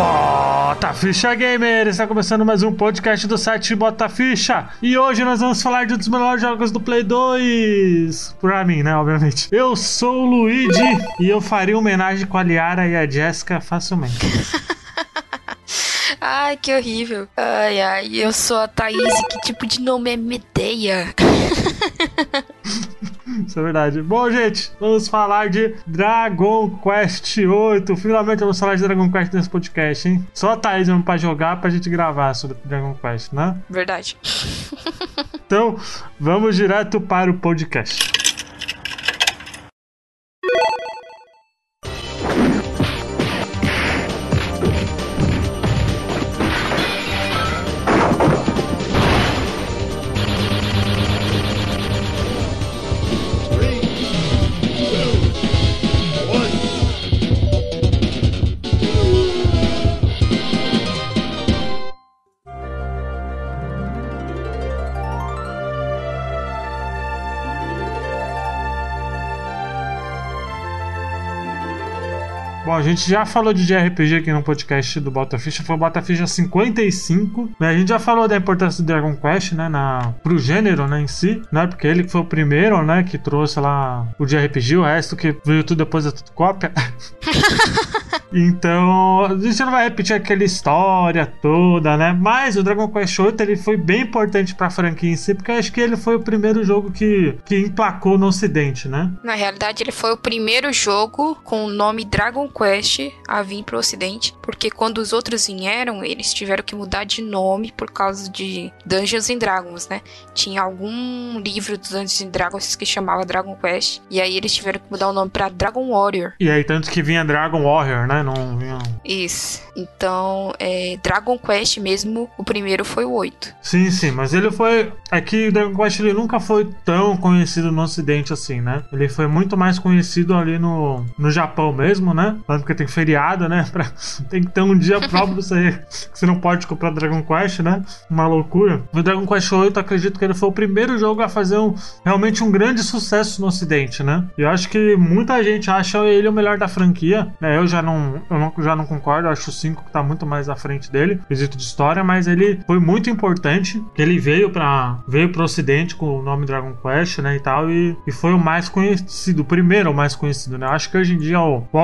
Bota Ficha Gamer! Está começando mais um podcast do site Bota Ficha. E hoje nós vamos falar de um dos melhores jogos do Play 2. Pra mim, né? Obviamente. Eu sou o Luigi e eu faria homenagem com a Liara e a Jessica facilmente. Ai, que horrível. Ai, ai, eu sou a Thaís. Que tipo de nome é Medeia? Isso é verdade. Bom, gente, vamos falar de Dragon Quest 8. Finalmente vamos falar de Dragon Quest nesse podcast, hein? Só a Thaís mesmo pra jogar pra gente gravar sobre Dragon Quest, né? Verdade. Então, vamos direto para o podcast. Bom, a gente já falou de JRPG aqui no podcast do Bota Ficha, foi o Bota Ficha 55. Né? A gente já falou da importância do Dragon Quest, né, na, pro gênero, né, em si, né, porque ele que foi o primeiro, né, que trouxe lá o JRPG, o resto que veio tudo depois é tudo cópia. Então, a gente não vai repetir aquela história toda, né? Mas o Dragon Quest VIII ele foi bem importante pra franquia em si, porque acho que ele foi o primeiro jogo que, que emplacou no ocidente, né? Na realidade, ele foi o primeiro jogo com o nome Dragon Quest a vir pro ocidente, porque quando os outros vieram, eles tiveram que mudar de nome por causa de Dungeons and Dragons, né? Tinha algum livro dos Dungeons and Dragons que chamava Dragon Quest, e aí eles tiveram que mudar o nome pra Dragon Warrior. E aí, tanto que vinha Dragon Warrior, né? Não vinha. Isso. Então, é, Dragon Quest mesmo, o primeiro foi o 8. Sim, sim, mas ele foi. Aqui o Dragon Quest ele nunca foi tão conhecido no ocidente assim, né? Ele foi muito mais conhecido ali no, no Japão mesmo, né? Porque tem feriado, né? Pra, tem que ter um dia próprio pra você. que Você não pode comprar Dragon Quest, né? Uma loucura. O Dragon Quest 8, acredito que ele foi o primeiro jogo a fazer um, realmente um grande sucesso no ocidente, né? Eu acho que muita gente acha ele o melhor da franquia, né? Eu já não, eu não, já não concordo, eu acho o 5 que tá muito mais à frente dele, quesito de história, mas ele foi muito importante, ele veio para veio pro ocidente com o nome Dragon Quest, né, e tal, e, e foi o mais conhecido, o primeiro o mais conhecido, né? Eu acho que hoje em dia o, o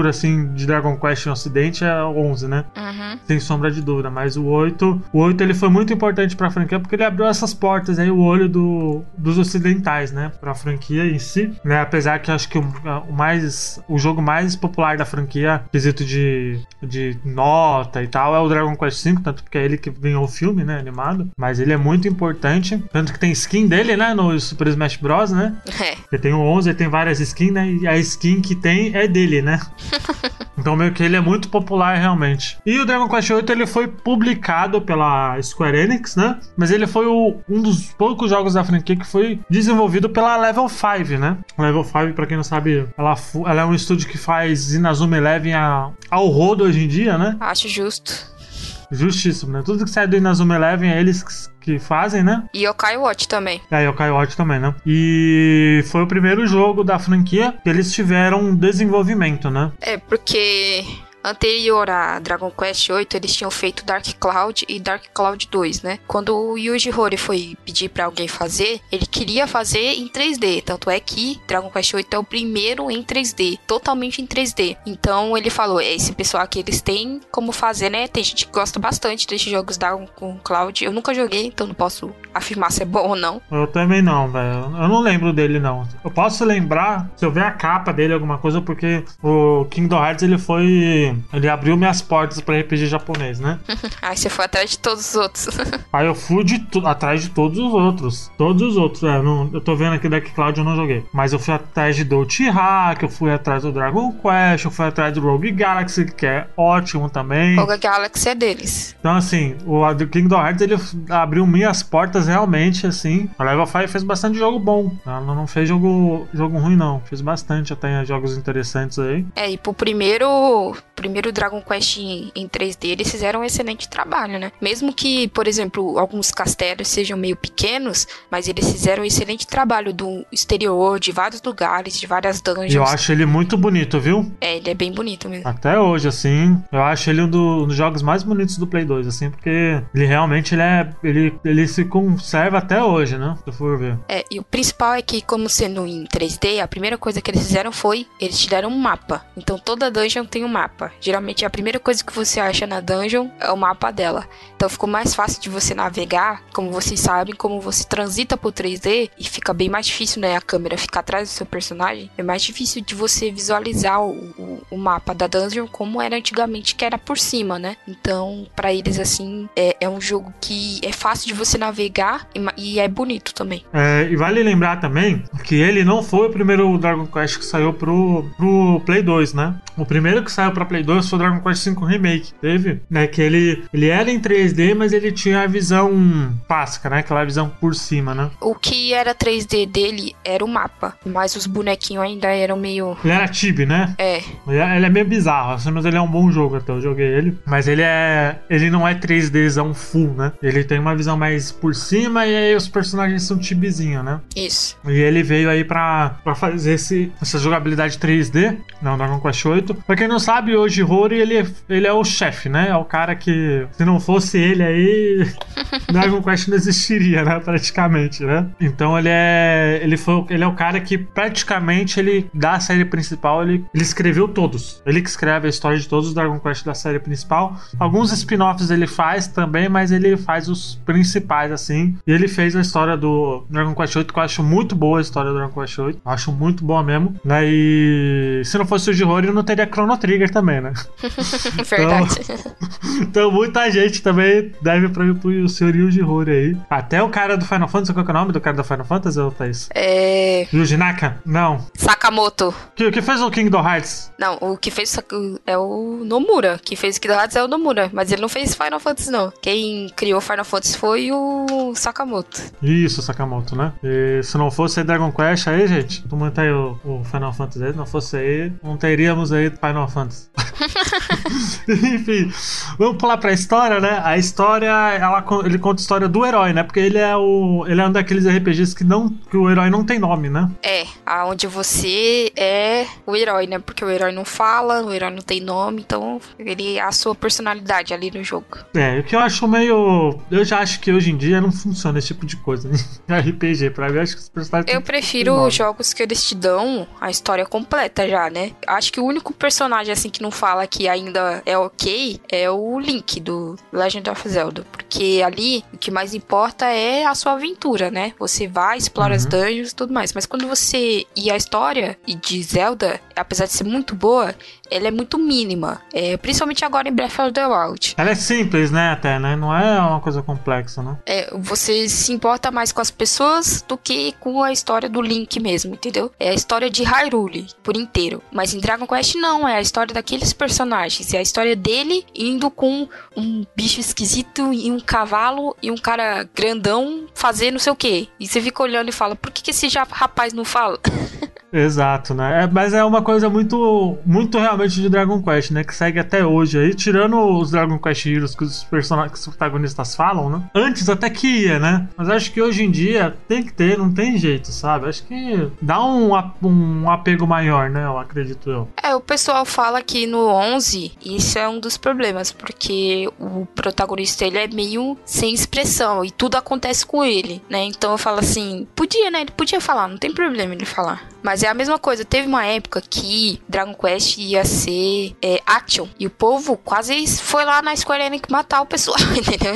assim de Dragon Quest no ocidente é o 11, né? Uhum. Sem sombra de dúvida, mas o 8, o 8 ele foi muito importante pra franquia porque ele abriu essas portas aí, o olho do, dos ocidentais, né, pra franquia em si, né? Apesar que eu acho que o, o mais o jogo mais popular da franquia, quesito de, de nota e tal, é o Dragon Quest V, tanto porque é ele que ganhou o filme, né, animado, mas ele é muito importante, tanto que tem skin dele, né, no Super Smash Bros, né? É. Ele tem o 11, ele tem várias skins, né? E a skin que tem é dele, né? Então meio que ele é muito popular realmente. E o Dragon Quest VIII ele foi publicado pela Square Enix, né? Mas ele foi o- um dos poucos jogos da franquia que foi desenvolvido pela Level 5, né? Level 5, pra quem não sabe, ela, ela é um estúdio que faz Inazuma Eleven a- ao rodo hoje em dia, né? Acho justo. Justíssimo, né? Tudo que sai do Inazuma Eleven é eles que- fazem, né? E Yokai Watch também. E aí, o Kai Watch também, né? E foi o primeiro jogo da franquia que eles tiveram desenvolvimento, né? É, porque anterior a Dragon Quest VIII, eles tinham feito Dark Cloud e Dark Cloud 2, né? Quando o Yuji Horii foi pedir pra alguém fazer, ele queria fazer em 3D. Tanto é que Dragon Quest VIII é o primeiro em 3D, totalmente em 3D. Então ele falou: esse pessoal aqui eles têm como fazer, né? Tem gente que gosta bastante desses jogos Dragon com Cloud. Eu nunca joguei, então não posso afirmar se é bom ou não. Eu também não, velho. Eu não lembro dele, não. Eu posso lembrar se eu ver a capa dele, alguma coisa, porque o Kingdom Hearts ele foi. Ele abriu minhas portas pra RPG japonês, né? Aí você foi atrás de todos os outros. Aí eu fui de atrás de todos os outros. Todos os outros. É, eu não- eu tô vendo aqui Dark Cloud eu não joguei. Mas eu fui atrás de Dot Hack, eu fui atrás do Dragon Quest, eu fui atrás do Rogue Galaxy, que é ótimo também. Rogue Galaxy é deles. Então, assim, o Kingdom Hearts ele abriu minhas portas realmente, assim, a Level 5 fez bastante jogo bom. Ela não fez jogo, jogo ruim, não. Fez bastante até jogos interessantes aí. É, e pro primeiro, primeiro Dragon Quest em, em 3D, eles fizeram um excelente trabalho, né? Mesmo que, por exemplo, alguns castelos sejam meio pequenos, mas eles fizeram um excelente trabalho do exterior, de vários lugares, de várias dungeons. Eu acho ele muito bonito, viu? É, ele é bem bonito mesmo. Até hoje, assim, eu acho ele um, do- um dos jogos mais bonitos do Play 2, assim, porque ele realmente ele é. Ele, ele se conserva até hoje, né? Se for ver. É, e o principal é que, como sendo em 3D, a primeira coisa que eles fizeram foi, eles te deram um mapa. Então toda dungeon tem um mapa. Geralmente a primeira coisa que você acha na dungeon é o mapa dela. Então ficou mais fácil de você navegar, como vocês sabem, como você transita por 3D e fica bem mais difícil, né? A câmera ficar atrás do seu personagem. É mais difícil de você visualizar o, o, o mapa da dungeon como era antigamente, que era por cima, né? Então, pra eles, assim, é, é um jogo que é fácil de você navegar e, e é bonito também. É, e vale lembrar também que ele não foi o primeiro Dragon Quest que saiu pro, pro Play 2, né? O primeiro que saiu pra Play 2 foi o Dragon Quest V Remake. Teve, né? Que ele, ele era em 3D, mas ele tinha a visão clássica, né? Aquela visão por cima, né? O que era 3D dele era o mapa, mas os bonequinhos ainda eram meio. Ele era Tibi, né? É, Ele é ele é meio bizarro, assim, mas ele é um bom jogo até. Eu joguei ele. Mas ele é. Ele não é 3Dzão full, né? Ele tem uma visão mais por cima e aí os personagens são tibizinho, né? isso. E ele veio aí pra, pra fazer esse, essa jogabilidade 3D, não, Dragon Quest 8. Pra quem não sabe, hoje Rory ele, ele é o chefe, né? É o cara que, se não fosse ele aí, Dragon Quest não existiria, né? Praticamente, né? Então ele é. Ele foi. Ele é o cara que praticamente ele, da série principal, ele, ele escreveu todos. Ele que escreve a história de todos os Dragon Quest da série principal. Alguns spin-offs ele faz também, mas ele faz os principais, assim. E ele fez a história do Dragon Quest 8, que eu acho muito boa a história do Dragon Quest 8. Eu acho muito boa mesmo. Né? E se não fosse o Jihori, não teria Chrono Trigger também, né? Verdade. Então muita gente também deve pro, pro senhor Yuji Horii aí. Até o cara do Final Fantasy, qual é o nome do cara do Final Fantasy, ô Thaís? É. Yuji Naka? Não. Sakamoto. Que, que fez o Kingdom Hearts? Não, o que fez é o Nomura. Que fez o Kingdom Hearts é o Nomura. Mas ele não fez Final Fantasy, não. Quem criou Final Fantasy foi o Sakamoto. Isso, Sakamoto, né? E se não fosse Dragon Quest aí, gente, tu mantém o, o Final Fantasy aí, se não fosse aí, não teríamos aí Final Fantasy. Enfim, vamos pular pra história, né? A história, ela, ele conta a história do herói, né? Porque ele é o. Ele é um daqueles RPGs que não. que o herói não tem nome, né? É, aonde você é o herói, né? Porque o herói não fala, o herói não tem nome, então ele é a sua personalidade ali no jogo. É, o que eu acho meio. Eu já acho que hoje em dia não funciona esse tipo de coisa né? em RPG. Pra mim, acho que os personagens. Eu prefiro nome. jogos que eles te dão a história completa já, né? Acho que o único personagem assim que não fala que ainda é ok é o Link do Legend of Zelda, porque ali o que mais importa é a sua aventura, né? Você vai, explora as Uhum. dungeons e tudo mais, mas quando você e a história de Zelda, apesar de ser muito boa, ela é muito mínima, é, principalmente agora em Breath of the Wild. Ela é simples, né? Até, né? Não é uma coisa complexa, né? É, você se importa mais com as pessoas do que com a história do Link mesmo, entendeu? É a história de Hyrule por inteiro. Mas em Dragon Quest não, é a história daqueles personagens. É a história dele indo com um bicho esquisito e um cavalo e um cara grandão fazer não sei o que. E você fica olhando e fala, por que, que esse rapaz não fala? Exato, né? É, mas é uma coisa muito, muito realmente de Dragon Quest, né? Que segue até hoje aí, tirando os Dragon Quest Heroes que os personagens, que os protagonistas falam, né? Antes até que ia, né? Mas acho que hoje em dia tem que ter, não tem jeito, sabe? Acho que dá um, um apego maior, né? Eu acredito eu. É, o pessoal fala que no 11 isso é um dos problemas, porque o protagonista ele é meio sem expressão e tudo acontece com ele, né? Então eu falo assim, podia, né? Ele podia falar, não tem problema ele falar. Mas é a mesma coisa, teve uma época que Dragon Quest ia ser é, action e o povo quase foi lá na Square Enix matar o pessoal, entendeu?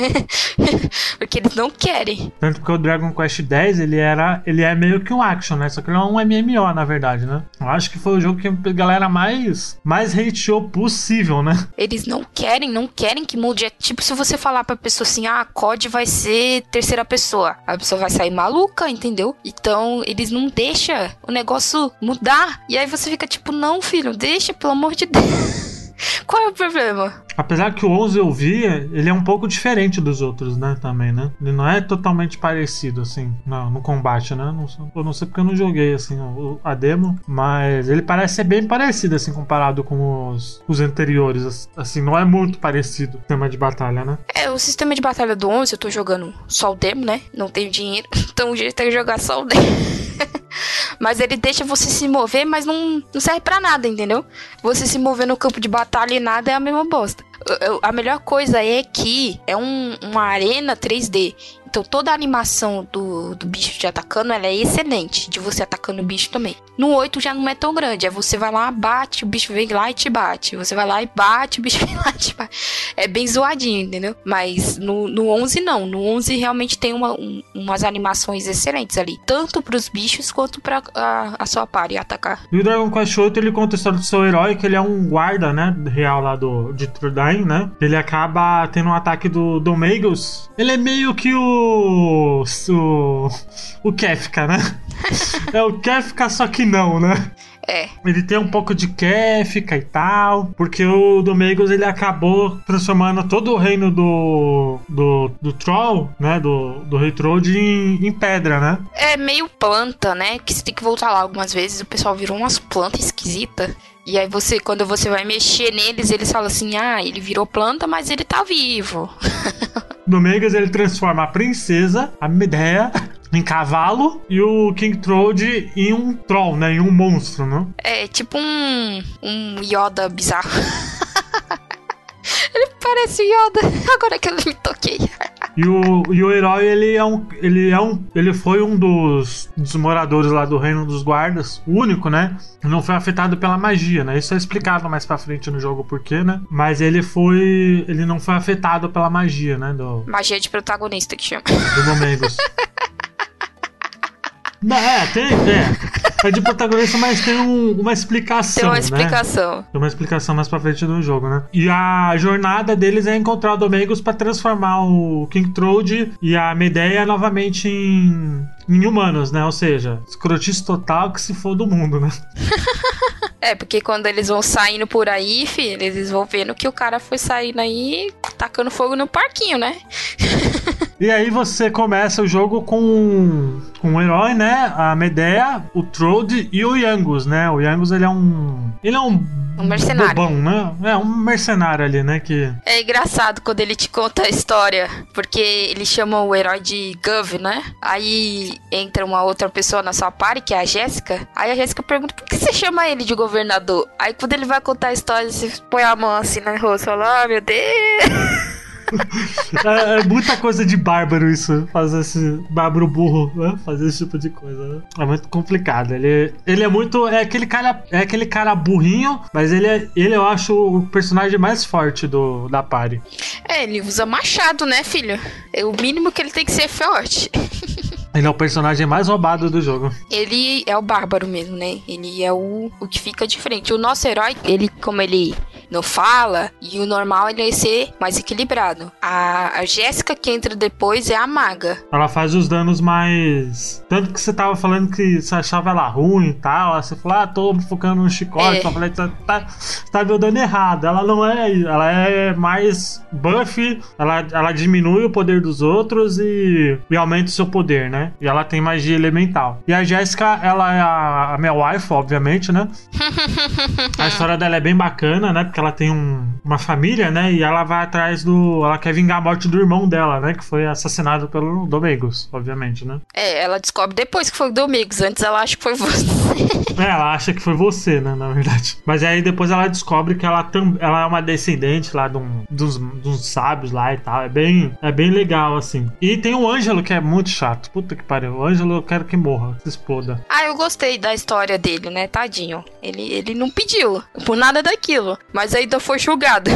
porque eles não querem. Tanto que o Dragon Quest X, ele era. Ele é meio que um action, né? Só que ele é um MMO, na verdade, né? Eu acho que foi o jogo que a galera mais, mais hateou possível, né? Eles não querem, não querem que mude. É tipo se você falar pra pessoa assim, ah, COD vai ser terceira pessoa. A pessoa vai sair maluca, entendeu? Então, eles não deixam o negócio mudar. E aí você fica tipo, não, filho, deixa, pelo amor de Deus. Qual é o problema? Apesar que o 11 eu vi, ele é um pouco diferente dos outros, né? Também, né? Ele não é totalmente parecido, assim, no, no combate, né? Não, eu não sei porque eu não joguei, assim, a demo, mas ele parece ser bem parecido, assim, comparado com os, os anteriores. Assim, não é muito parecido o sistema de batalha, né? É, o sistema de batalha do 11, eu tô jogando só o demo, né? Não tenho dinheiro, então o jeito é jogar só o demo. mas ele deixa você se mover, mas não, não serve para nada, entendeu? Você se mover no campo de batalha e nada é a mesma bosta. A melhor coisa é que é um, uma arena 3D. Então toda a animação do, do bicho te atacando ela é excelente. De você atacando o bicho também. No 8 já não é tão grande. É você vai lá, bate, o bicho vem lá e te bate. Você vai lá e bate, o bicho vem lá e te bate. É bem zoadinho, entendeu? Mas no, no 11 não. No 11 realmente tem uma, um, umas animações excelentes ali. Tanto pros bichos quanto pra a, sua party atacar. E o Dragon Quest 8 ele conta a história do seu herói, que ele é um guarda, né? Real lá do, de Trudain, né? Ele acaba tendo um ataque do Domegos. Ele é meio que o o. O, Kefka, né? É o Kefka, só que não, né? É. Ele tem um pouco de Kefka e tal, porque o Domegos ele acabou transformando todo o reino do do, do Troll, né, do, do Rei Troll em, em pedra, né? É meio planta, né, que você tem que voltar lá algumas vezes, o pessoal virou umas plantas esquisitas. E aí você, quando você vai mexer neles, eles falam assim: "Ah, ele virou planta, mas ele tá vivo". No Megas ele transforma a princesa, a Medea, em cavalo e o King Troll em um troll, né? Em um monstro, né? É, tipo um, um Yoda bizarro. ele parece Yoda, agora que eu me toquei. E o, e o herói, ele é um. Ele é um. Ele foi um dos, dos moradores lá do Reino dos Guardas, o único, né? Não foi afetado pela magia, né? Isso é explicado mais pra frente no jogo porquê, né? Mas ele foi. Ele não foi afetado pela magia, né? Do, magia de protagonista que chama. Do Domingos. é, tem. É é de protagonista, mas tem um, uma explicação. Tem uma explicação. Né? Tem uma explicação mais pra frente do jogo, né? E a jornada deles é encontrar o Domingos pra transformar o King Troll e a Medeia novamente em, em humanos, né? Ou seja, escrotice total que se for do mundo, né? É, porque quando eles vão saindo por aí, filho, eles vão vendo que o cara foi saindo aí tacando fogo no parquinho, né? e aí você começa o jogo com, com um herói, né? A Medea, o Trode e o Yangus, né? O Yangus ele é um. Ele é um um mercenário. Bobão, né? É, um mercenário ali, né? Que... É engraçado quando ele te conta a história, porque ele chama o herói de Gov, né? Aí entra uma outra pessoa na sua party, que é a Jéssica. Aí a Jéssica pergunta, por que você chama ele de governador? Aí quando ele vai contar a história, você põe a mão assim no rosto e fala, ah, meu Deus... é, é, muita coisa de bárbaro isso, fazer esse bárbaro burro, né? Fazer esse tipo de coisa. Né? É muito complicado. Ele, ele é muito. É aquele cara. É aquele cara burrinho, mas ele é. Ele eu acho o personagem mais forte do, da party. É, ele usa machado, né, filho? É o mínimo que ele tem que ser forte. Ele é o personagem mais roubado do jogo. Ele é o bárbaro mesmo, né? Ele é o, o que fica diferente. O nosso herói, ele, como ele não fala, e o normal ele é ser mais equilibrado. A, a Jéssica que entra depois é a maga. Ela faz os danos mais. Tanto que você tava falando que você achava ela ruim e tal. Você falou, ah, tô focando no chicote. É. Eu falei, tá, tá, tá dando errado. Ela não é. Ela é mais buff, ela, ela diminui o poder dos outros e, e aumenta o seu poder, né? E ela tem magia elemental. E a Jéssica, ela é a, a minha wife, obviamente, né? a história dela é bem bacana, né? Porque ela tem um, uma família, né? E ela vai atrás do. Ela quer vingar a morte do irmão dela, né? Que foi assassinado pelo Domingos, obviamente, né? É, ela descobre depois que foi o Domingos. Antes ela acha que foi você. é, ela acha que foi você, né? Na verdade. Mas aí depois ela descobre que ela, tam, ela é uma descendente lá de, um, dos, dos sábios lá e tal. É bem, é bem legal, assim. E tem o Ângelo, que é muito chato. Puta que pariu. O Ângelo eu quero que morra, se exploda. Ah, eu gostei da história dele, né? Tadinho. Ele, ele não pediu por nada daquilo. Mas ainda foi julgado.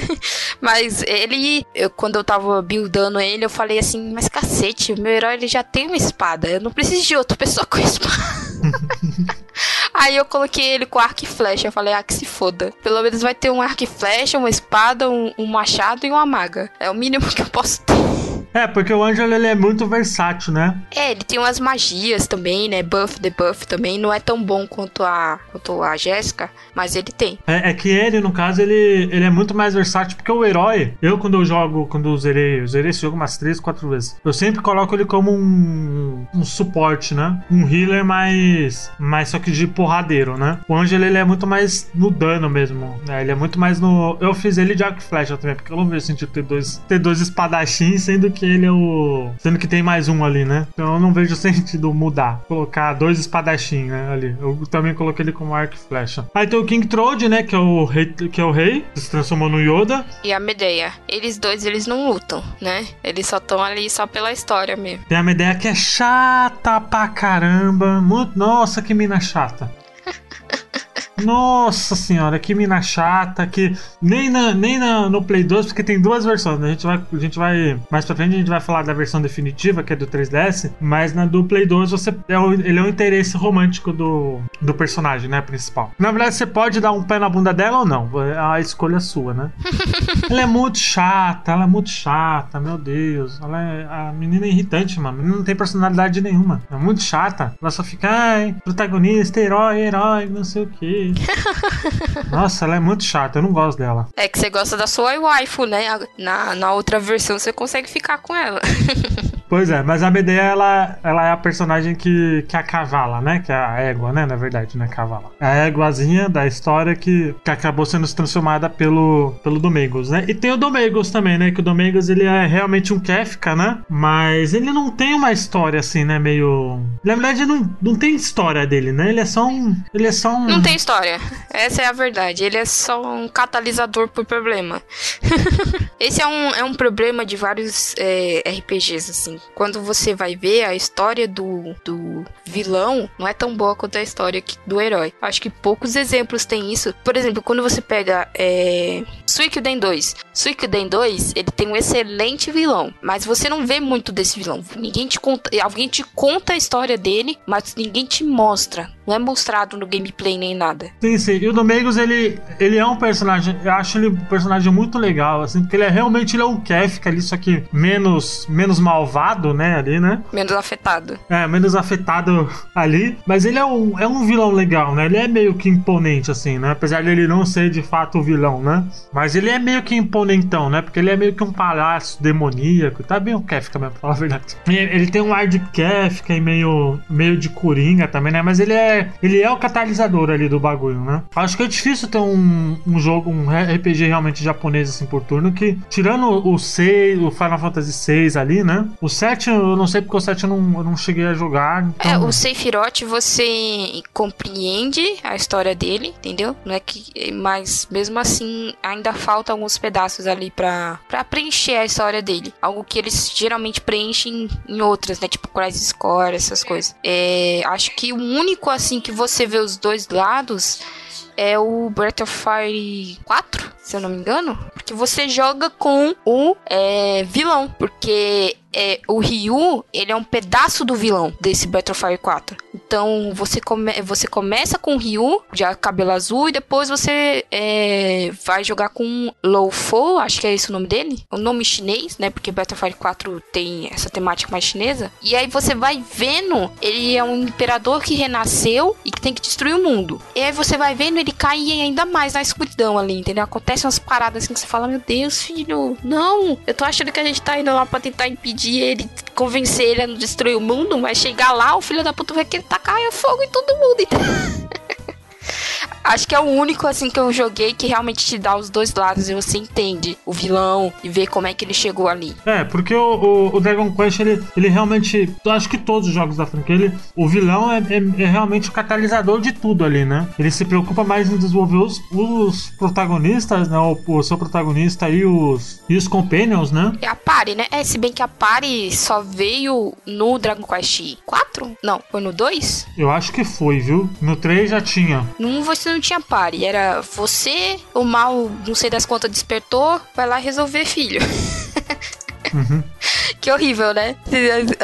mas ele, eu, quando eu tava buildando ele, eu falei assim: Mas cacete, meu herói ele já tem uma espada. Eu não preciso de outra pessoa com espada. Aí eu coloquei ele com arco e flecha. Eu falei, ah, que se foda. Pelo menos vai ter um arco e flecha, uma espada, um, um machado e uma maga. É o mínimo que eu posso ter. É, porque o Ângelo ele é muito versátil, né? É, ele tem umas magias também, né? Buff, debuff também. Não é tão bom quanto a, quanto a Jéssica, mas ele tem. É, é, que ele, no caso, ele, ele é muito mais versátil, porque o herói, eu quando eu jogo, quando eu zerei, eu zerei esse jogo umas 3, 4 vezes. Eu sempre coloco ele como um, um suporte, né? Um healer mais, mais só que de porradeiro, né? O Ângelo ele é muito mais no dano mesmo. Né? Ele é muito mais no. Eu fiz ele de arco e flecha também, porque eu não vejo sentido ter dois, ter dois espadachins, sendo que ele é o. Sendo que tem mais um ali, né? Então eu não vejo sentido mudar. Colocar dois espadachins, né? Ali. Eu também coloquei ele como arco e flecha. Aí tem o King Trode, né? Que é o rei, que é o rei, que se transformou no Yoda. E a Medeia. Eles dois, eles não lutam, né? Eles só estão ali só pela história mesmo. Tem a Medeia que é chata pra caramba. Muito... Nossa, que mina chata. Nossa senhora, que mina chata, que nem, na, nem na, no Play 2, porque tem duas versões, né? A gente, vai, a gente vai. Mais pra frente a gente vai falar da versão definitiva, que é do 3DS, mas na do Play 2 você, é o, ele é o interesse romântico do, do personagem, né? Principal. Na verdade, você pode dar um pé na bunda dela ou não. É a escolha é sua, né? ela é muito chata, ela é muito chata, meu Deus. Ela é. A menina é irritante, mano. A menina não tem personalidade nenhuma. É muito chata. Ela só fica, ai, protagonista, herói, herói, não sei o que. Nossa, ela é muito chata, eu não gosto dela. É que você gosta da sua waifu, né? Na, na outra versão você consegue ficar com ela. Pois é, mas a Medea, ela, ela é a personagem que, que a cavala, né? Que é a égua, né? Na verdade, né? Cavala. É a éguazinha da história que, que acabou sendo transformada pelo, pelo Domingos, né? E tem o Domingos também, né? Que o Domingos, ele é realmente um Kefka, né? Mas ele não tem uma história assim, né? Meio... Na verdade, não, não tem história dele, né? Ele é só um... Ele é só um... Não tem história. Essa é a verdade. Ele é só um catalisador por problema. Esse é um, é um problema de vários é, RPGs, assim quando você vai ver a história do, do vilão, não é tão boa quanto a história do herói. Acho que poucos exemplos têm isso. Por exemplo, quando você pega é, Suikoden 2. Suikoden 2, ele tem um excelente vilão, mas você não vê muito desse vilão. Ninguém te conta, alguém te conta a história dele, mas ninguém te mostra. Não é mostrado no gameplay nem nada. Sim, sim. E o Domingos, ele, ele é um personagem, eu acho ele um personagem muito legal, assim, porque ele é realmente ele é um Kefka ali, só que menos, menos malvado, né, ali, né? Menos afetado. É, menos afetado ali. Mas ele é um, é um vilão legal, né? Ele é meio que imponente, assim, né? Apesar dele não ser de fato o vilão, né? Mas ele é meio que imponentão, né? Porque ele é meio que um palhaço demoníaco. Tá bem o Kefka mesmo, pra falar a verdade. Ele tem um ar de Kefka e meio, meio de coringa também, né? Mas ele é ele é o catalisador ali do bagulho, né? Acho que é difícil ter um, um jogo, um RPG realmente japonês assim por turno que, tirando o 6, o Final Fantasy 6 ali, né? O 7 eu não sei porque o 7 eu não, eu não cheguei a jogar. Então... É, o Sephiroth você compreende a história dele, entendeu? Não é que. Mas mesmo assim ainda falta alguns pedaços ali pra, pra preencher a história dele. Algo que eles geralmente preenchem em outras, né? Tipo Crisis Score, essas coisas. É, acho que o único assim assim que você vê os dois lados é o Breath of Fire 4, se eu não me engano. Porque você joga com o é, vilão. Porque é, o Ryu, ele é um pedaço do vilão desse Battlefield 4. Então, você, come, você começa com o Ryu, já cabelo azul, e depois você é, vai jogar com Lofo, acho que é esse o nome dele. O nome chinês, né? Porque Battlefield 4 tem essa temática mais chinesa. E aí você vai vendo, ele é um imperador que renasceu e que tem que destruir o mundo. E aí você vai vendo ele cair ainda mais na escuridão ali, entendeu? Acontecem umas paradas assim que você fala, meu Deus, filho, não, eu tô achando que a gente tá indo lá pra tentar impedir ele, convencer ele a não destruir o mundo, mas chegar lá, o filho da puta vai querer tacar fogo em todo mundo. Então... Acho que é o único, assim, que eu joguei que realmente te dá os dois lados e você entende o vilão e vê como é que ele chegou ali. É, porque o, o, o Dragon Quest, ele, ele realmente. Eu acho que todos os jogos da franquia, ele, o vilão é, é, é, realmente o catalisador de tudo ali, né? Ele se preocupa mais em desenvolver os, os protagonistas, né? O, o, seu protagonista e os, e os companions, né? E a Pari, né? É, se bem que a Pari só veio no Dragon Quest 4? Não, foi no 2? Eu acho que foi, viu? No 3 já tinha. Não, você não tinha pare. Era você, o mal, não sei das contas, despertou, vai lá resolver filho. Uhum. Que horrível, né?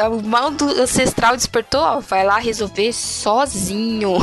O mal do ancestral despertou, ó, vai lá resolver sozinho.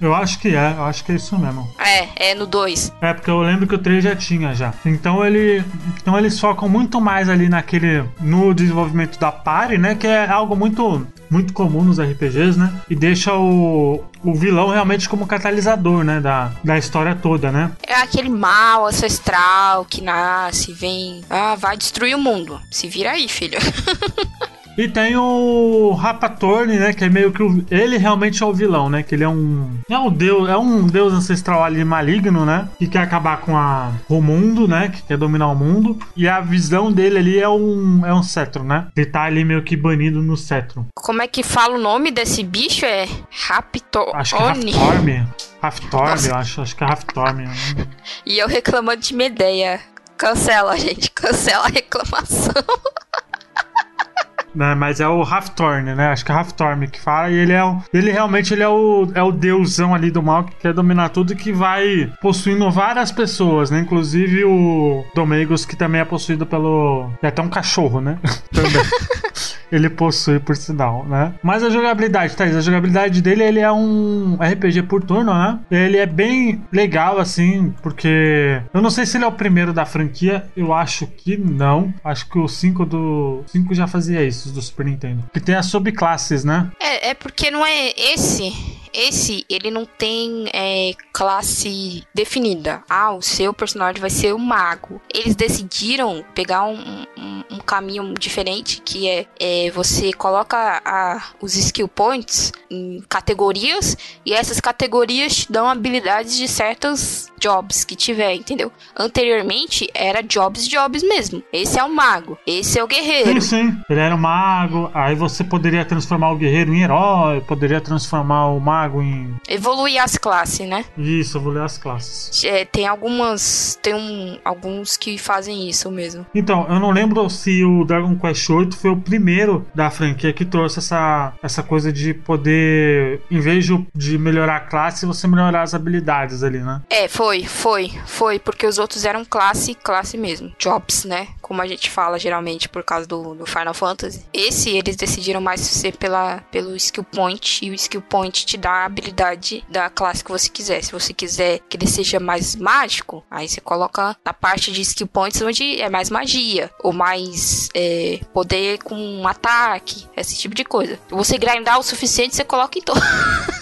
Eu acho que é, eu acho que é isso mesmo. É, é no 2. É, porque eu lembro que o 3 já tinha já. Então ele. Então eles focam muito mais ali naquele. no desenvolvimento da party, né? Que é algo muito. Muito comum nos RPGs, né? E deixa o, o vilão realmente como catalisador, né? Da, da história toda, né? É aquele mal ancestral que nasce, vem. Ah, vai destruir o mundo. Se vira aí, filho. E tem o Rapatorne, né? Que é meio que o, ele realmente é o vilão, né? Que ele é um é um deus, é um deus ancestral ali maligno, né? Que quer acabar com a o mundo, né? Que quer dominar o mundo. E a visão dele ali é um é um cetro, né? Ele tá ali meio que banido no cetro. Como é que fala o nome desse bicho? É Raptorne. Acho que é. Raftorme, eu acho, acho que é Raftorme. e eu reclamando de Medeia. Cancela, gente. Cancela a reclamação. né? Mas é o Raftorn, né? Acho que é Raftorn que fala. E ele é o, ele realmente ele é o, é o deusão ali do mal que quer dominar tudo e que vai possuindo várias pessoas, né? Inclusive o Domegos, que também é possuído pelo. É até um cachorro, né? também. ele possui, por sinal, né? Mas a jogabilidade, Thaís, a jogabilidade dele, ele é um RPG por turno, né? Ele é bem legal, assim, porque eu não sei se ele é o primeiro da franquia, eu acho que não. Acho que o 5 do 5 já fazia isso, do Super Nintendo. Que tem as subclasses, né? É, é porque não é esse esse, ele não tem é, classe definida. Ah, o seu personagem vai ser o mago. Eles decidiram pegar um, um, um caminho diferente, que é, é você coloca a, os skill points em categorias, e essas categorias te dão habilidades de certas jobs que tiver, entendeu? Anteriormente era jobs jobs mesmo. Esse é o mago, esse é o guerreiro. Sim, sim. Ele era o mago, aí você poderia transformar o guerreiro em herói, poderia transformar o mago em. Evoluir as classes, né? Isso, evoluir as classes. É, tem algumas. Tem um, alguns que fazem isso mesmo. Então, eu não lembro se o Dragon Quest VIII foi o primeiro da franquia que trouxe essa, essa coisa de poder, em vez de, melhorar a classe, você melhorar as habilidades ali, né? É, foi foi, foi, foi, porque os outros eram classe, classe mesmo. Jobs, né? Como a gente fala geralmente por causa do, do Final Fantasy. Esse eles decidiram mais ser pela, pelo skill point, e o skill point te dá a habilidade da classe que você quiser. Se você quiser que ele seja mais mágico, aí você coloca na parte de skill points onde é mais magia, ou mais é, poder com um ataque, esse tipo de coisa. Você grindar o suficiente, você coloca em todo.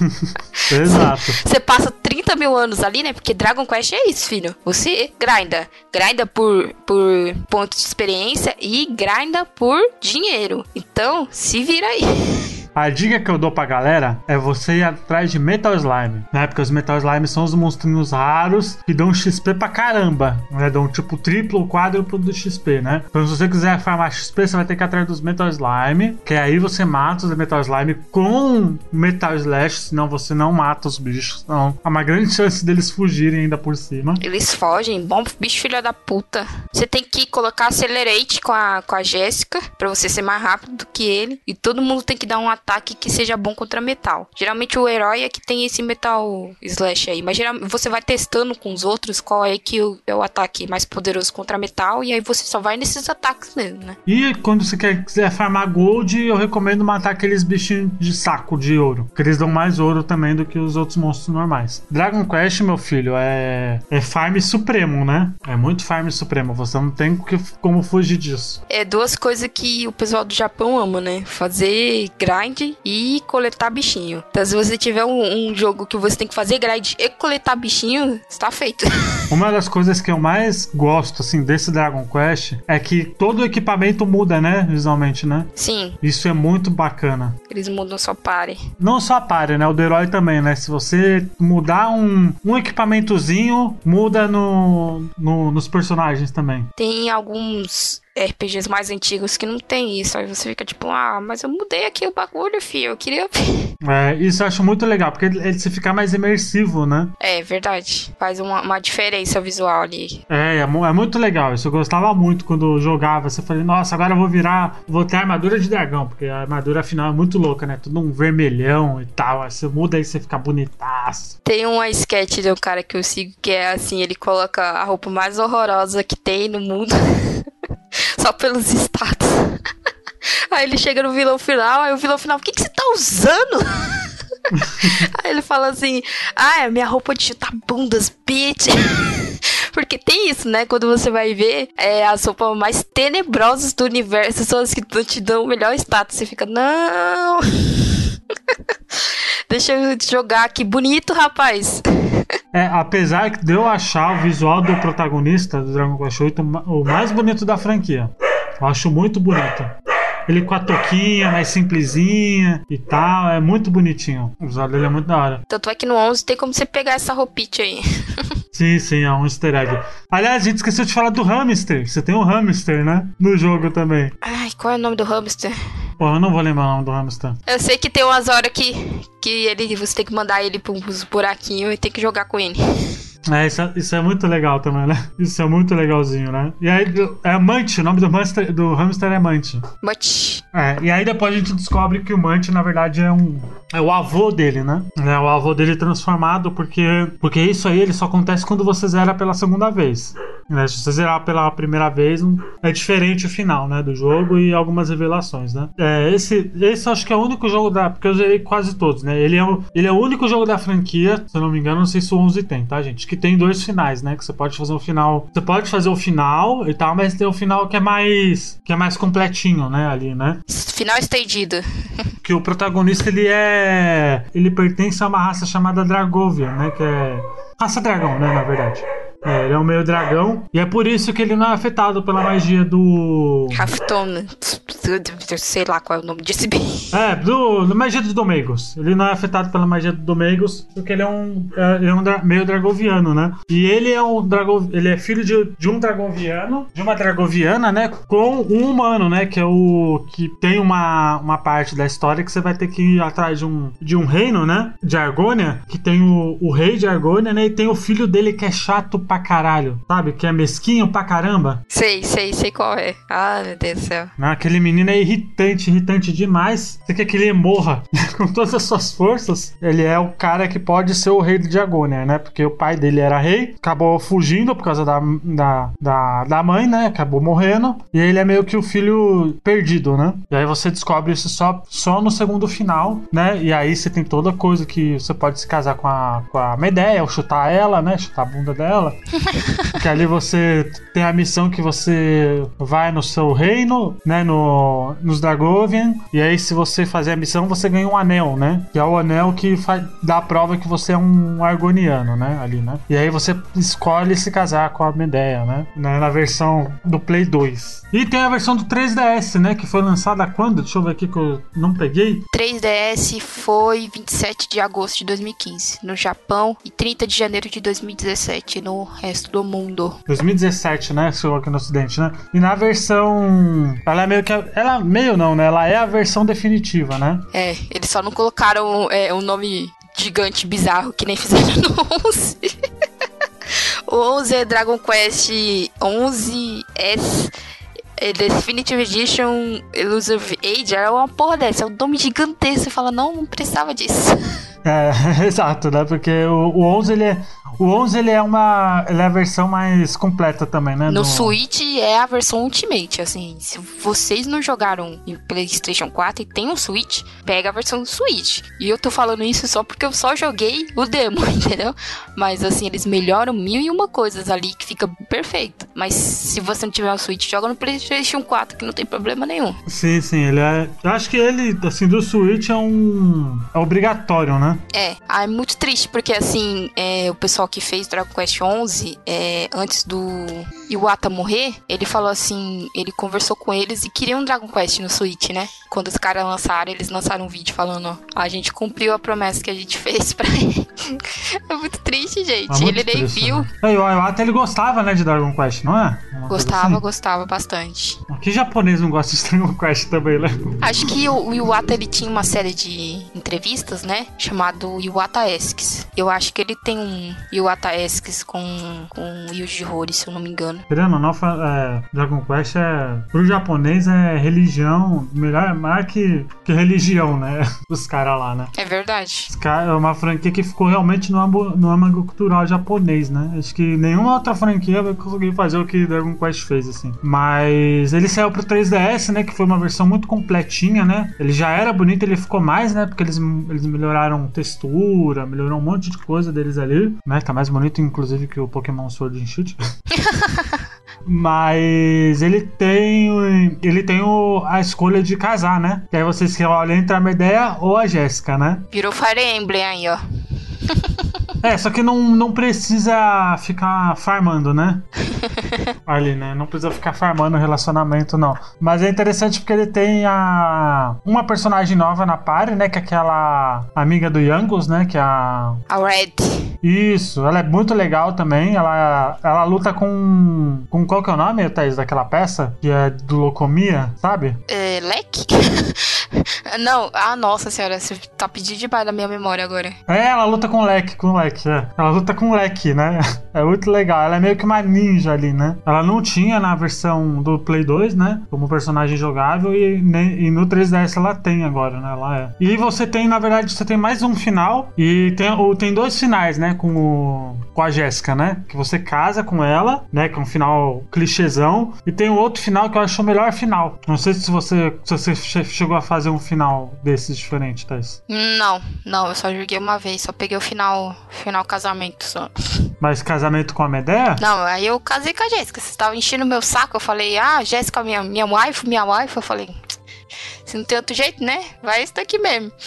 Exato. Você passa 30 mil anos ali, né? Porque Dragon Quest é isso, filho. Você grinda. Grinda por, por pontos de experiência e grinda por dinheiro. Então, se vira aí. A dica que eu dou pra galera é você ir atrás de Metal Slime, né? Porque os Metal Slime são os monstrinhos raros que dão XP pra caramba, né? Dão tipo triplo ou quádruplo do XP, né? Então se você quiser farmar XP, você vai ter que ir atrás dos Metal Slime, que aí você mata os Metal Slime com Metal Slash, senão você não mata os bichos. Então, há uma grande chance deles fugirem ainda por cima. Eles fogem, bom bicho filho da puta. Você tem que colocar Accelerate com a, com a Jéssica, pra você ser mais rápido do que ele. E todo mundo tem que dar um ataque que seja bom contra metal. Geralmente o herói é que tem esse metal slash aí, mas geralmente você vai testando com os outros qual é que é o ataque mais poderoso contra metal e aí você só vai nesses ataques mesmo, né? E quando você quer, quiser farmar gold, eu recomendo matar aqueles bichinhos de saco de ouro, que eles dão mais ouro também do que os outros monstros normais. Dragon Quest, meu filho, é é farm supremo, né? É muito farm supremo, você não tem como fugir disso. É duas coisas que o pessoal do Japão ama, né? Fazer grind grind e coletar bichinho. Então, se você tiver um, um jogo que você tem que fazer grind e coletar bichinho, está feito. Uma das coisas que eu mais gosto, assim, desse Dragon Quest é que todo o equipamento muda, né? Visualmente, né? Sim. Isso é muito bacana. Eles mudam só pare. Não só pare, né? O do herói também, né? Se você mudar um, um equipamentozinho, muda no, no, nos personagens também. Tem alguns RPGs mais antigos que não tem isso. Aí você fica tipo, ah, mas eu mudei aqui o bagulho, filho. Eu queria ver. É, isso eu acho muito legal, porque ele, ele se fica mais imersivo, né? É, verdade. Faz uma, uma diferença visual ali. É, é, é, muito legal. Isso eu gostava muito quando jogava. Você falei, nossa, agora eu vou virar. Vou ter armadura de dragão, porque a armadura afinal é muito louca, né? Tudo um vermelhão e tal. Aí você muda aí você fica bonitaço. Tem uma sketch de um cara que eu sigo que é assim: ele coloca a roupa mais horrorosa que tem no mundo. Só pelos status. Aí ele chega no vilão final, aí o vilão final, o que, que você tá usando? Aí ele fala assim: Ah, é minha roupa de chutar bundas, bitch. Porque tem isso, né? Quando você vai ver é, as roupas mais tenebrosas do universo são as que te dão o melhor status. Você fica, não. Deixa eu jogar aqui bonito, rapaz. É, apesar de eu achar o visual do protagonista do Dragon Quest VIII o mais bonito da franquia. Eu acho muito bonito. Ele com a toquinha mais simplesinha e tal, é muito bonitinho. O visual dele é muito da hora. Tanto é que no 11 tem como você pegar essa roupinha aí. Sim, sim, é um easter egg. Aliás, a gente esqueceu de falar do hamster. Você tem um hamster, né? No jogo também. Ai, qual é o nome do hamster? Pô, eu não vou lembrar o nome do hamster. Eu sei que tem umas horas que, que ele, você tem que mandar ele pra uns buraquinhos e tem que jogar com ele. É, isso, é, isso é muito legal também, né? Isso é muito legalzinho, né? E aí, é Munch, o nome do hamster, do hamster é Munch. Munch. É, e aí depois a gente descobre que o Munch, na verdade, é um... É o avô dele, né? É o avô dele transformado, porque... Porque isso aí, ele só acontece quando você zera pela segunda vez. Né? Se você zerar pela primeira vez, é diferente o final, né? Do jogo e algumas revelações, né? É, esse, esse acho que é o único jogo da... Porque eu zerei quase todos, né? Ele é, o, ele é o único jogo da franquia, se eu não me engano, não sei se o 11 tem, tá, gente? Que tem dois finais, né? Que você pode fazer o final. Você pode fazer o final e tal, mas tem o final que é mais. que é mais completinho, né? Ali, né? Final estendido. que o protagonista ele é. ele pertence a uma raça chamada Dragovia, né? Que é. Raça dragão, né? Na verdade. É, ele é um meio dragão. E é por isso que ele não é afetado pela magia do. Rafton. Sei lá qual é o nome desse bicho. É, do, do magia dos Domegos. Ele não é afetado pela magia dos Domegos, porque ele é um, é, ele é um dra meio dragoviano, né? E ele é um drago, ele é filho de, de um dragoviano, de uma dragoviana, né? Com um humano, né? Que é o. que tem uma, uma parte da história que você vai ter que ir atrás de um, de um reino, né? De Argônia, que tem o, o rei de Argônia, né? E tem o filho dele que é chato pra caralho, sabe? Que é mesquinho pra caramba. Sei, sei, sei qual é. Ah, meu Deus do céu. Aquele menino é irritante, irritante demais. Você quer que ele morra com todas as suas forças? Ele é o cara que pode ser o rei de Diagônia, né? Porque o pai dele era rei, acabou fugindo por causa da, da, da, da mãe, né? Acabou morrendo. E ele é meio que o filho perdido, né? E aí você descobre isso só, só no segundo final, né? E aí você tem toda coisa que você pode se casar com a, com a Medeia, ou chutar ela, né? Chutar a bunda dela que ali você tem a missão que você vai no seu reino, né? No, nos Dragovian. E aí, se você fazer a missão, você ganha um anel, né? Que é o anel que faz, dá a prova que você é um argoniano, né? Ali, né? E aí você escolhe se casar com a Medeia, né? Na, versão do Play 2. E tem a versão do 3DS, né? Que foi lançada quando? Deixa eu ver aqui que eu não peguei. 3DS foi 27 de agosto de 2015 no Japão e 30 de janeiro de 2017 no resto do mundo. 2017, né? Chegou aqui no ocidente, né? E na versão. Ela é meio que. Ela meio não, né? Ela é a versão definitiva, né? É, eles só não colocaram é, um nome gigante bizarro que nem fizeram no 11. o 11 é Dragon Quest 11S. É Definitive Edition Elusive Age é uma porra dessa, é um nome gigantesco. Você fala, não, não precisava disso. É, exato, né? Porque o, o 11 ele é o 11 ele é uma, ele é a versão mais completa também, né? No do... Switch é a versão Ultimate, assim, se vocês não jogaram em PlayStation 4 e tem um Switch, pega a versão do Switch. E eu tô falando isso só porque eu só joguei o demo, entendeu? Mas assim, eles melhoram mil e uma coisas ali que fica perfeito. Mas se você não tiver um Switch, joga no PlayStation 4 que não tem problema nenhum. Sim, sim, ele é, eu acho que ele assim do Switch é um é obrigatório, né? É, ah, é muito triste porque assim, é, o pessoal que fez Dragon Quest 11, é, antes do Iwata morrer, ele falou assim, ele conversou com eles e queria um Dragon Quest no Switch, né? Quando os caras lançaram, eles lançaram um vídeo falando, ó, a gente cumpriu a promessa que a gente fez pra ele. é muito triste, gente. É muito ele nem viu. Né? o Iwata, ele gostava, né, de Dragon Quest, não é? Uma gostava, assim. gostava bastante. Que japonês não gosta de Dragon Quest também, né? Acho que o Iwata, ele tinha uma série de entrevistas, né, chamado Iwata Esques. Eu acho que ele tem um Iwata Esques com, com Yuji Horii, se eu não me engano. Querendo ou não, é, Dragon Quest é. Pro japonês é religião. Melhor, mais que, que religião, né? Os caras lá, né? É verdade. Cara, é uma franquia que ficou realmente no no âmago cultural japonês, né? Acho que nenhuma outra franquia vai conseguir fazer o que Dragon Quest fez, assim. Mas ele saiu pro 3DS, né? Que foi uma versão muito completinha, né? Ele já era bonito, ele ficou mais, né? Porque eles, eles melhoraram textura, melhorou um monte de coisa deles ali, né? Tá mais bonito, inclusive, que o Pokémon Sword and Shield. Mas ele tem ele tem o, a escolha de casar, né? Que aí você escolhe entre a Medea ou a Jéssica, né? Virou Fire Emblem aí, ó. É, só que não, não precisa ficar farmando, né? Ali, né? Não precisa ficar farmando o relacionamento, não. Mas é interessante porque ele tem a uma personagem nova na party, né? Que é aquela amiga do Youngos, né? Que é a... A Red. Isso, ela é muito legal também. Ela, ela luta com. Com qual que é o nome, Thaís, daquela peça? Que é do Locomia, sabe? É, Leque? Não, ah, nossa senhora, você tá pedindo demais da minha memória agora. É, ela luta com o leque, com o leque, é. Ela luta com leque, né? É muito legal. Ela é meio que uma ninja ali, né? Ela não tinha na versão do Play 2, né? Como personagem jogável e, e no 3DS ela tem agora, né? Ela é. E você tem, na verdade, você tem mais um final e tem, tem dois finais, né? Com, o, com a Jéssica, né? Que você casa com ela, né? Que é um final clichêzão. E tem um outro final que eu acho o melhor final. Não sei se você, se você chegou a fazer um final desses diferente, Thais. Não, não, eu só joguei uma vez, só peguei o final, final casamento só. Mas casamento com a Medea? Não, aí eu casei com a Jéssica. Você tava enchendo meu saco. Eu falei, ah, Jéssica, minha, minha wife, minha wife. Eu falei, se não tem outro jeito, né? Vai isso daqui mesmo.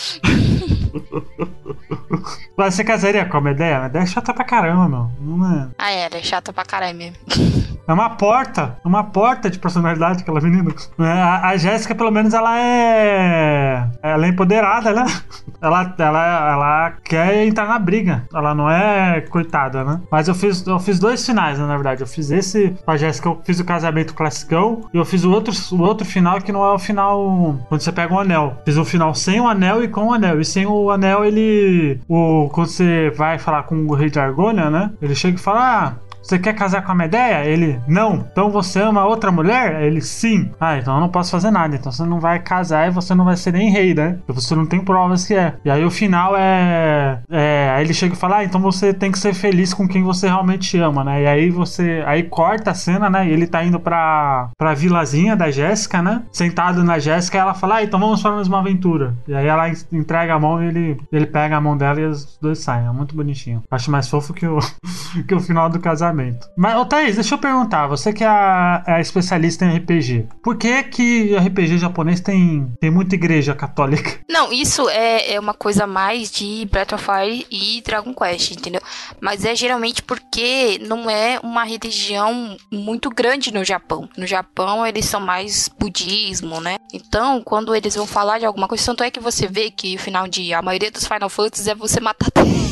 Mas você casaria com a Medea? A Medea é chata pra caramba, meu. Não é... Ah, é, ela é chata pra caralho mesmo. É uma porta, uma porta de personalidade aquela menina. É, a, a Jéssica, pelo menos, ela é. Ela é empoderada, né? Ela, ela, ela quer entrar na briga. Ela não é coitada, né? Mas eu fiz, eu fiz dois finais, né, na verdade. Eu fiz esse com a Jéssica, eu fiz o casamento classicão. E eu fiz o outro, o outro final que não é o final quando você pega um anel. Fiz o final sem o anel e com o anel. E sem o anel, ele. O, quando você vai falar com o rei de Argônia, né? Ele chega e fala: Ah, você quer casar com a Medeia? Ele, não. Então você ama outra mulher? Ele, sim. Ah, então eu não posso fazer nada. Então você não vai casar e você não vai ser nem rei, né? Porque você não tem provas que é. E aí o final é. é aí ele chega e fala: ah, então você tem que ser feliz com quem você realmente ama, né? E aí você. Aí corta a cena, né? E ele tá indo pra, pra vilazinha da Jéssica, né? Sentado na Jéssica, ela fala: ah, então vamos para mais uma aventura. E aí ela entrega a mão e ele, ele pega a mão dela e os dois saem. É muito bonitinho. Acho mais fofo que o, que o final do casamento casamento. Mas, ô Thaís, deixa eu perguntar, você que é é especialista em RPG, por que que RPG japonês tem, tem muita igreja católica? Não, isso é, é uma coisa mais de Breath of Fire e Dragon Quest, entendeu? Mas é geralmente porque não é uma religião muito grande no Japão. No Japão, eles são mais budismo, né? Então, quando eles vão falar de alguma coisa, tanto é que você vê que o final de a maioria dos Final Fantasy é você matar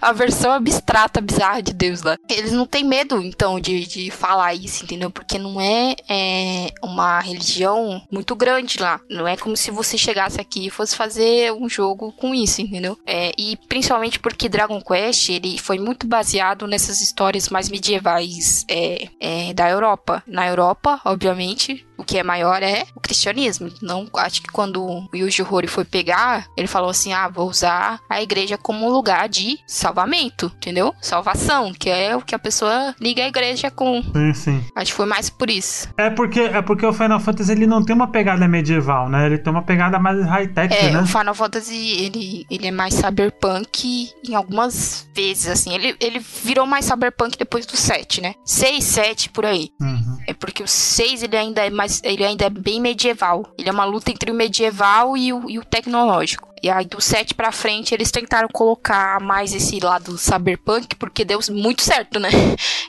a versão abstrata, bizarra de Deus lá. Eles não têm medo, então, de, de falar isso, entendeu? Porque não é, é uma religião muito grande lá. Não é como se você chegasse aqui e fosse fazer um jogo com isso, entendeu? É, e principalmente porque Dragon Quest, ele foi muito baseado nessas histórias mais medievais é, é, da Europa. Na Europa, obviamente, o que é maior é o cristianismo. Não, acho que quando o Yuji Horii foi pegar, ele falou assim: ah, vou usar a igreja como lugar de salvamento, entendeu? Salvação, que é o que a pessoa liga a igreja com. Sim, sim. Acho que foi mais por isso. É porque, é porque o Final Fantasy ele não tem uma pegada medieval, né? Ele tem uma pegada mais high-tech, é, né? o Final Fantasy, ele, ele é mais cyberpunk em algumas vezes, assim. Ele, ele virou mais cyberpunk depois do 7, né? 6, 7, por aí. Uhum. É porque o 6, ele ainda é mais mas ele ainda é bem medieval. Ele é uma luta entre o medieval e o, e o tecnológico. E aí do 7 pra frente eles tentaram colocar mais esse lado cyberpunk, porque deu muito certo, né?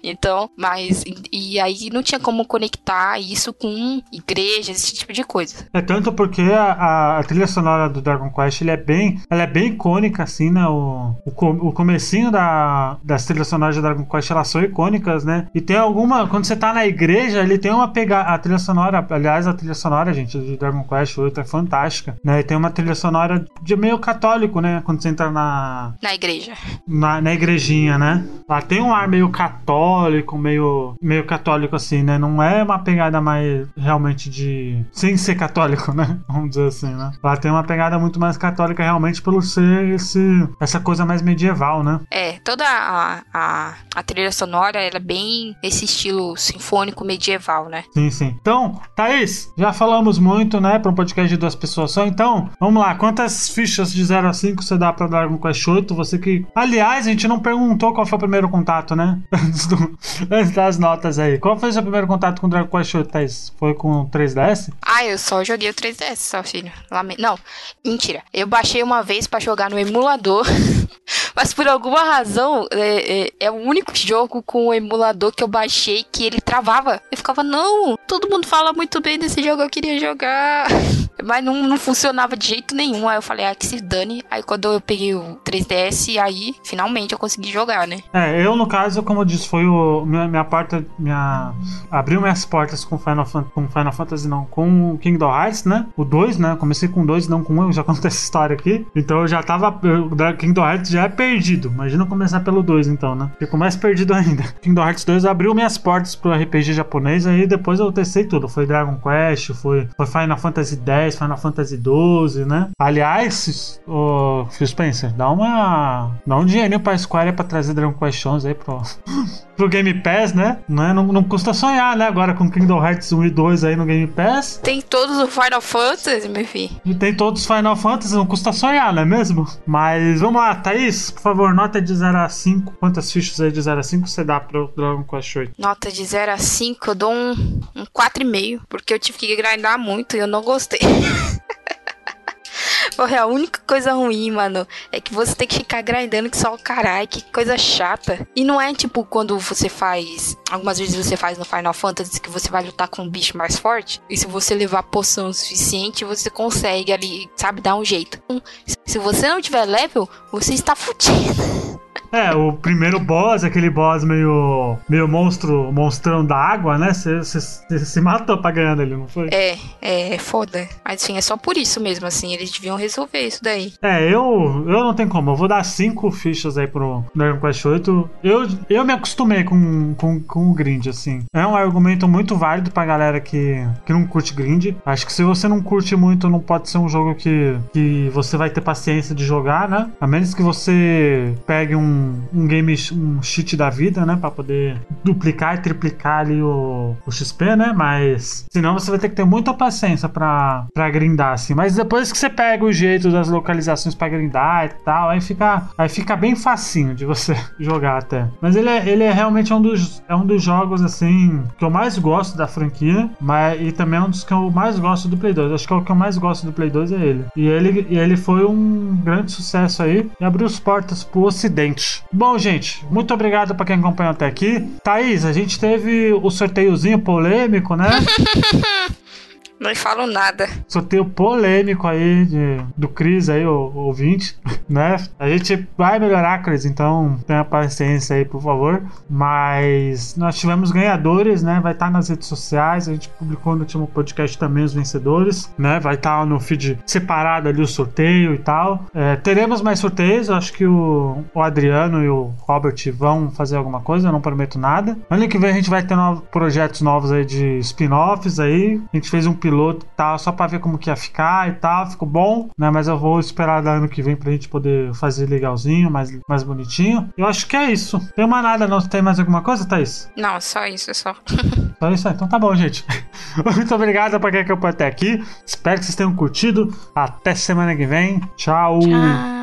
Então, mas. E, aí não tinha como conectar isso com igrejas, esse tipo de coisa. É tanto porque a, a trilha sonora do Dragon Quest ele é bem. Ela é bem icônica, assim, né? O, o, o comecinho da, das trilhas sonoras de Dragon Quest elas são icônicas, né? E tem alguma. Quando você tá na igreja, ele tem uma pegada. A trilha sonora, aliás, a trilha sonora, gente, de Dragon Quest 8 é fantástica, né? E tem uma trilha sonora de meio católico, né? Quando você entra na. Na igreja. Na, na igrejinha, né? Lá tem um ar meio católico, meio, meio católico assim, né? Não é uma pegada mais realmente de. sem ser católico, né? Vamos dizer assim, né? Lá tem uma pegada muito mais católica realmente pelo ser esse, essa coisa mais medieval, né? É, toda a, a, a trilha sonora ela é bem esse estilo sinfônico medieval, né? Sim, sim. Então, Thaís, já falamos muito, né? Para um podcast de duas pessoas só. Então, vamos lá. Quantas fichas de 0 a 5 você dá pra Dragon Quest 8? Você que. Aliás, a gente não perguntou qual foi o primeiro contato, né? Antes, do... Antes das notas aí. Qual foi o seu primeiro contato com Dragon Quest 8, Thaís? Foi com o 3DS? Ah, eu só joguei o 3DS, só, filho. Lame... Não, mentira. Eu baixei uma vez para jogar no emulador. Mas por alguma razão, é, é, é, o único jogo com o emulador que eu baixei que ele travava. Eu ficava, não, todo mundo fala muito bem desse jogo, eu queria jogar. Mas não, não funcionava de jeito nenhum. Aí eu falei, ah, que se dane. Aí quando eu peguei o 3DS, aí finalmente eu consegui jogar, né? É, eu no caso, como eu disse, foi o. Minha, minha porta. Minha. Abriu minhas portas com Final, com Final Fantasy, não, com o Kingdom Hearts, né? O 2, né? Comecei com 2, não com 1, um, já contei essa história aqui. Então eu já tava. O Kingdom Hearts já é perdido. Imagina começar pelo 2, então, né? Fico mais perdido ainda. Kingdom Hearts 2 abriu minhas portas pro RPG japonês, aí depois eu testei tudo. Foi Dragon Quest, foi, foi Final Fantasy 10, Final Fantasy 12, né? Aliás, o Phil Spencer, dá uma. dá um dinheirinho pra Square pra trazer Dragon Quest 11 aí pro. pro Game Pass, né? Não, é, não, não, custa sonhar, né? Agora com Kingdom Hearts 1 e 2 aí no Game Pass. Tem todos os Final Fantasy, meu filho. E tem todos os Final Fantasy, não custa sonhar, não é mesmo? Mas vamos lá, Thaís, por favor, nota de 0 a 5. Quantas fichas aí de 0 a 5 você dá pro Dragon Quest 8? Nota de 0 a 5, eu dou um, um 4,5, porque eu tive que grindar muito e eu não gostei. Porra, a única coisa ruim, mano, é que você tem que ficar grindando que só o caralho, que coisa chata. E não é tipo quando você faz. Algumas vezes você faz no Final Fantasy que você vai lutar com um bicho mais forte. E se você levar poção suficiente, você consegue ali, sabe, dar um jeito. Se você não tiver level, você está fudido. É, o primeiro boss, aquele boss meio, meio monstro, monstrão da água, né? Você se matou pra ganhar ele, não foi? É, é, é foda. Mas enfim, é só por isso mesmo, assim. Eles deviam resolver isso daí. É, eu, eu não tenho como. Eu vou dar cinco fichas aí pro Dragon Quest 8. Eu, eu me acostumei com, com, com o grind, assim. É um argumento muito válido pra galera que, que não curte grind. Acho que se você não curte muito, não pode ser um jogo que, que você vai ter paciência de jogar, né? A menos que você pegue um um, game, um cheat da vida, né? Pra poder duplicar e triplicar ali o, o XP, né? Mas senão você vai ter que ter muita paciência pra, pra grindar, assim. Mas depois que você pega o jeito das localizações pra grindar e tal, aí fica, aí fica bem facinho de você jogar até. Mas ele é, ele é realmente um dos, é um dos jogos, assim, que eu mais gosto da franquia, mas, e também é um dos que eu mais gosto do Play 2. Acho que é o que eu mais gosto do Play 2 é ele. E ele, e ele foi um grande sucesso aí e abriu as portas pro ocidente Bom, gente, muito obrigado para quem acompanhou até aqui. Thaís, a gente teve o sorteiozinho polêmico, né? Não falo nada. Sorteio polêmico aí de, do Cris aí, o, o ouvinte, né? A gente vai melhorar, Cris, então tenha paciência aí, por favor. Mas nós tivemos ganhadores, né? Vai estar tá nas redes sociais, a gente publicou no último podcast também os vencedores, né? Vai estar tá no feed separado ali o sorteio e tal. É, teremos mais sorteios, acho que o, o Adriano e o Robert vão fazer alguma coisa, eu não prometo nada. Ano que vem a gente vai ter novos, projetos novos aí de spin-offs aí. A gente fez um piloto e tal, só pra ver como que ia ficar e tal. Ficou bom, né? Mas eu vou esperar da ano que vem pra gente poder fazer legalzinho, mais, mais bonitinho. Eu acho que é isso. Tem mais nada, não? Tem mais alguma coisa, Thaís? Não, só isso, só. só isso? Então tá bom, gente. Muito obrigado pra quem acompanhou até aqui. Espero que vocês tenham curtido. Até semana que vem. Tchau. Tchau.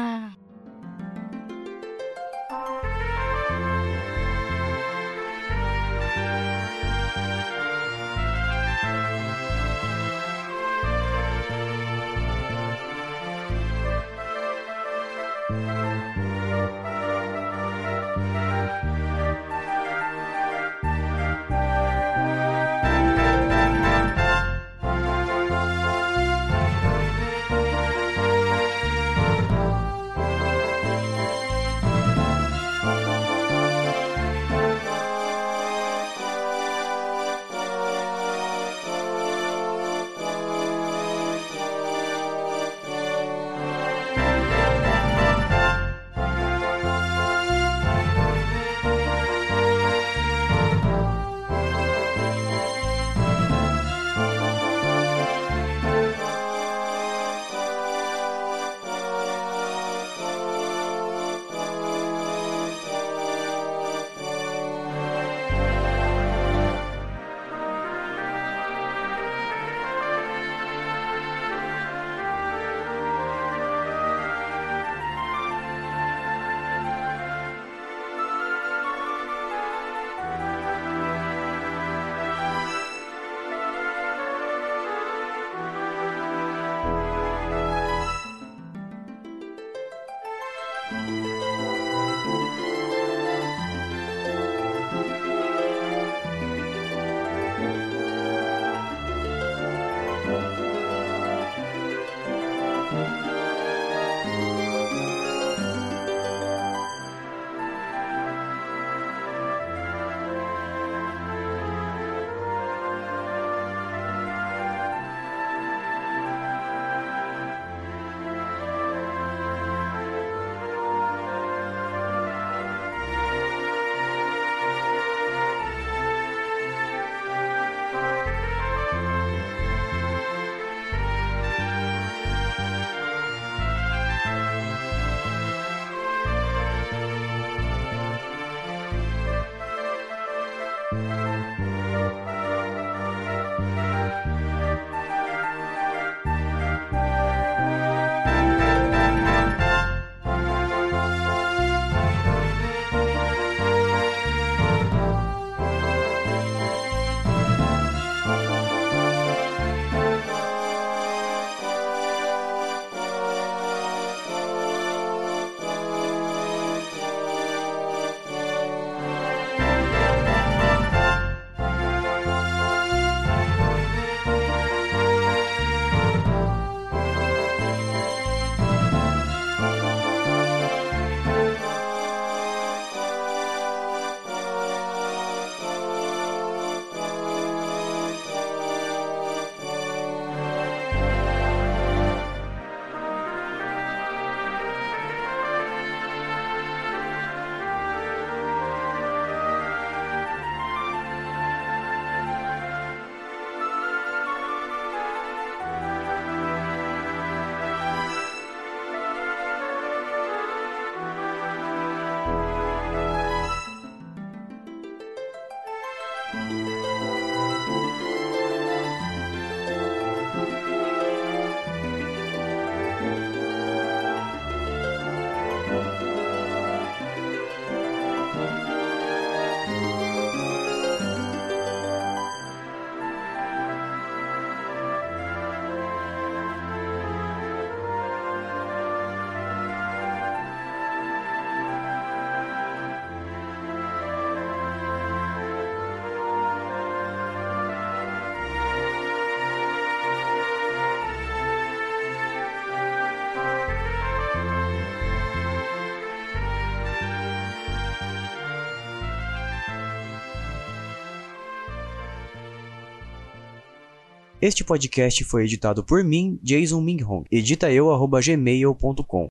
Este podcast foi editado por mim, Jason Minghong. Edita eu, gmail.com.